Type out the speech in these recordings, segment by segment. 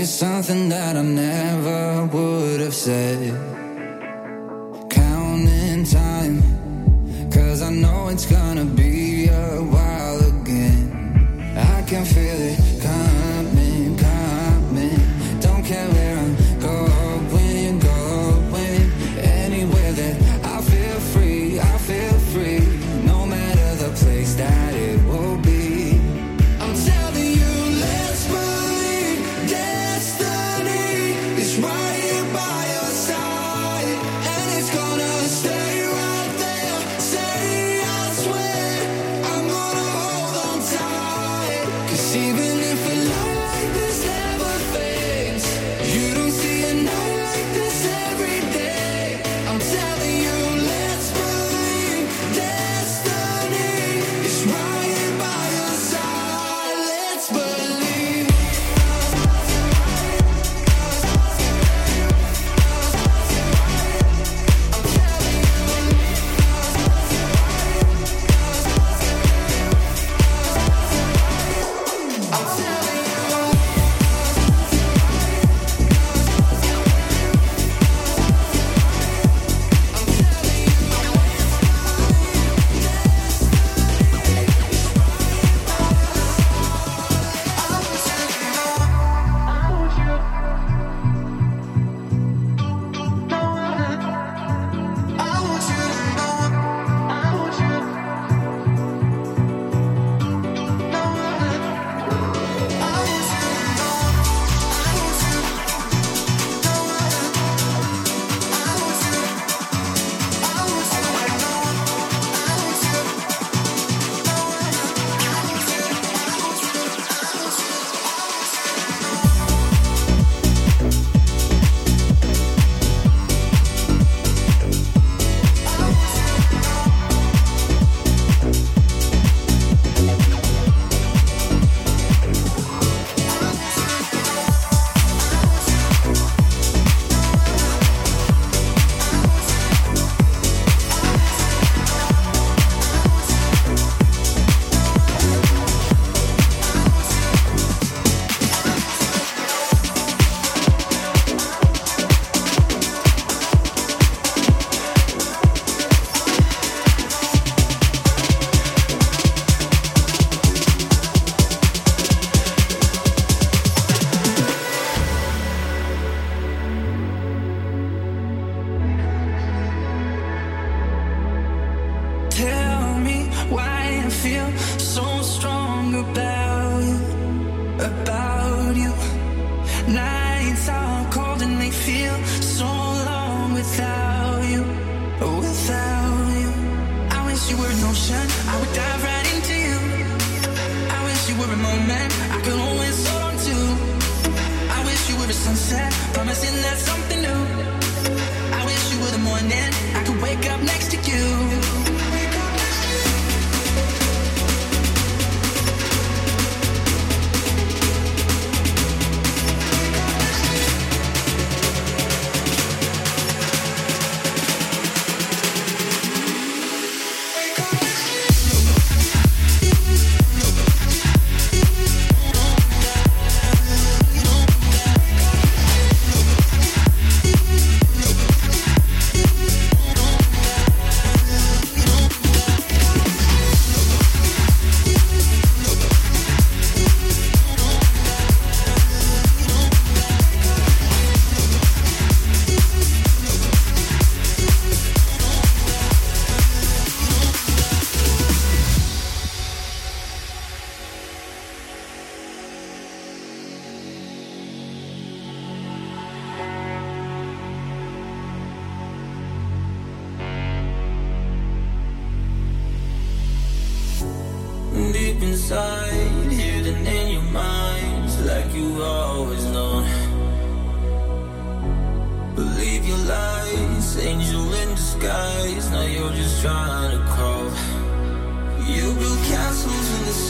you something that I never would have said. Counting time, cause I know it's gonna be a while again. I can feel feel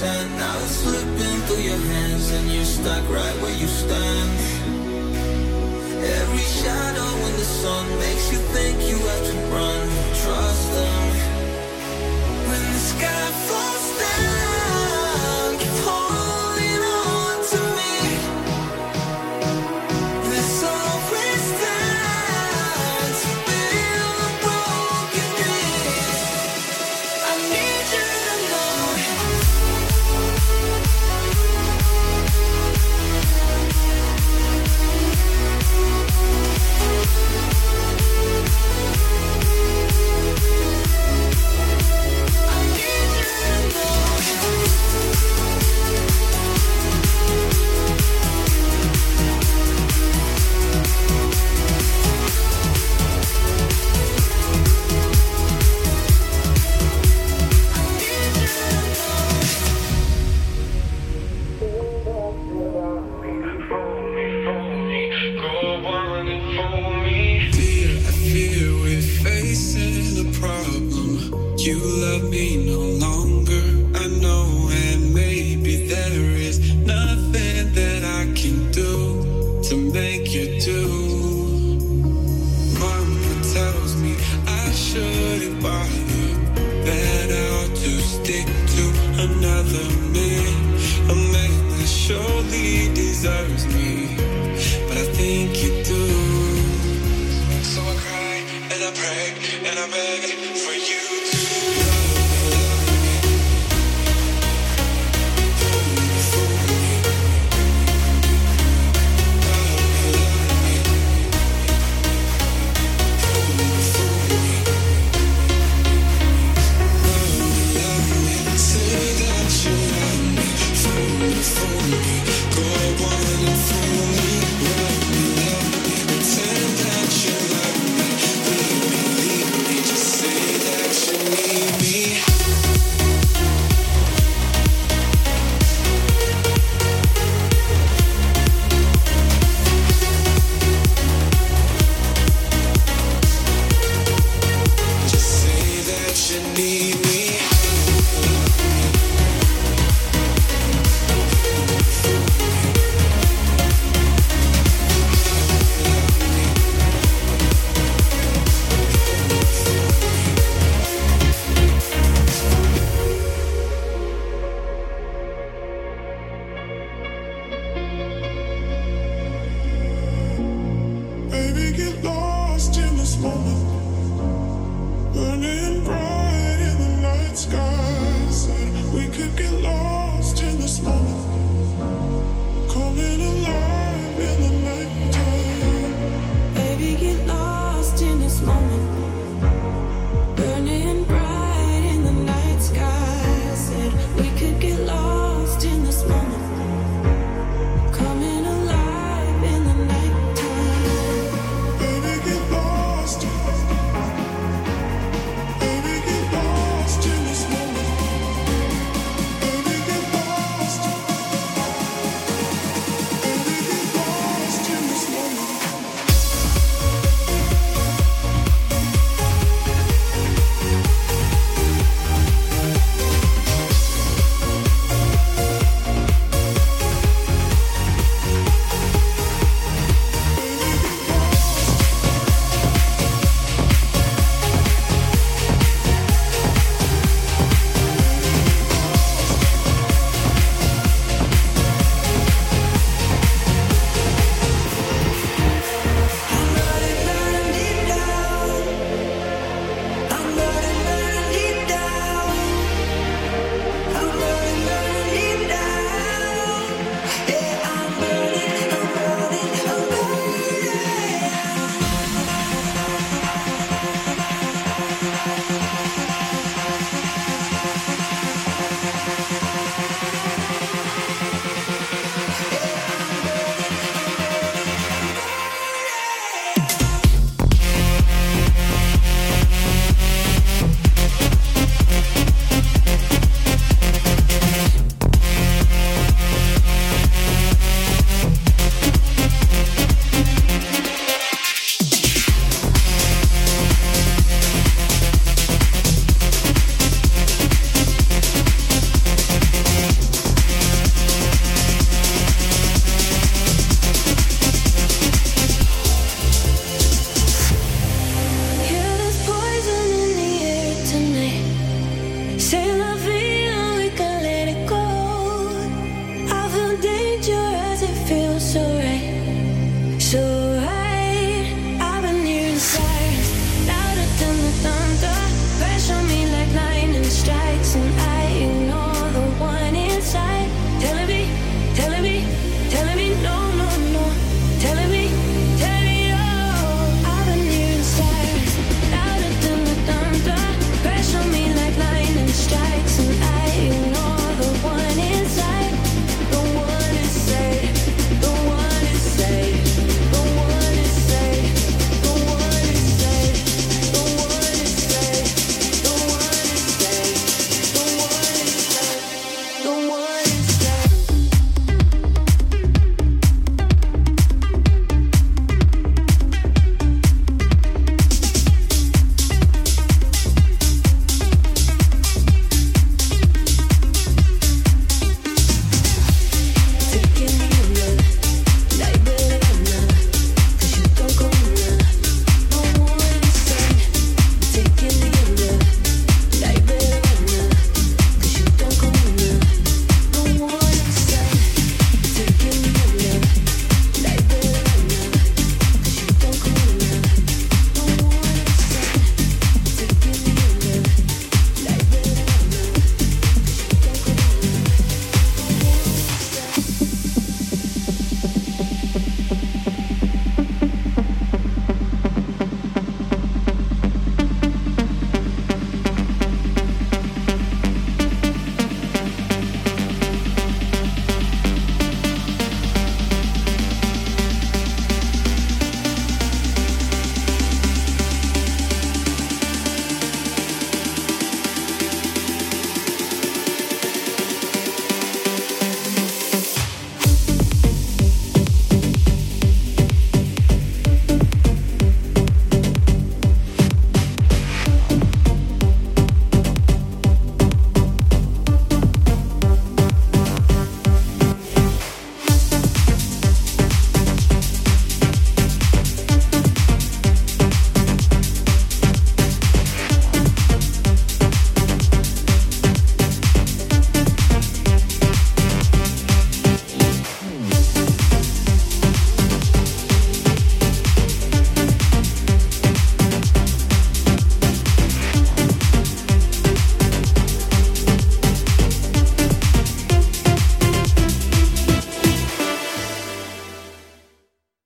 sand Now it's slipping through your hands And you're stuck right where you stand. Every shadow in the sun Makes you think you have to run. Trust them. When the sky falls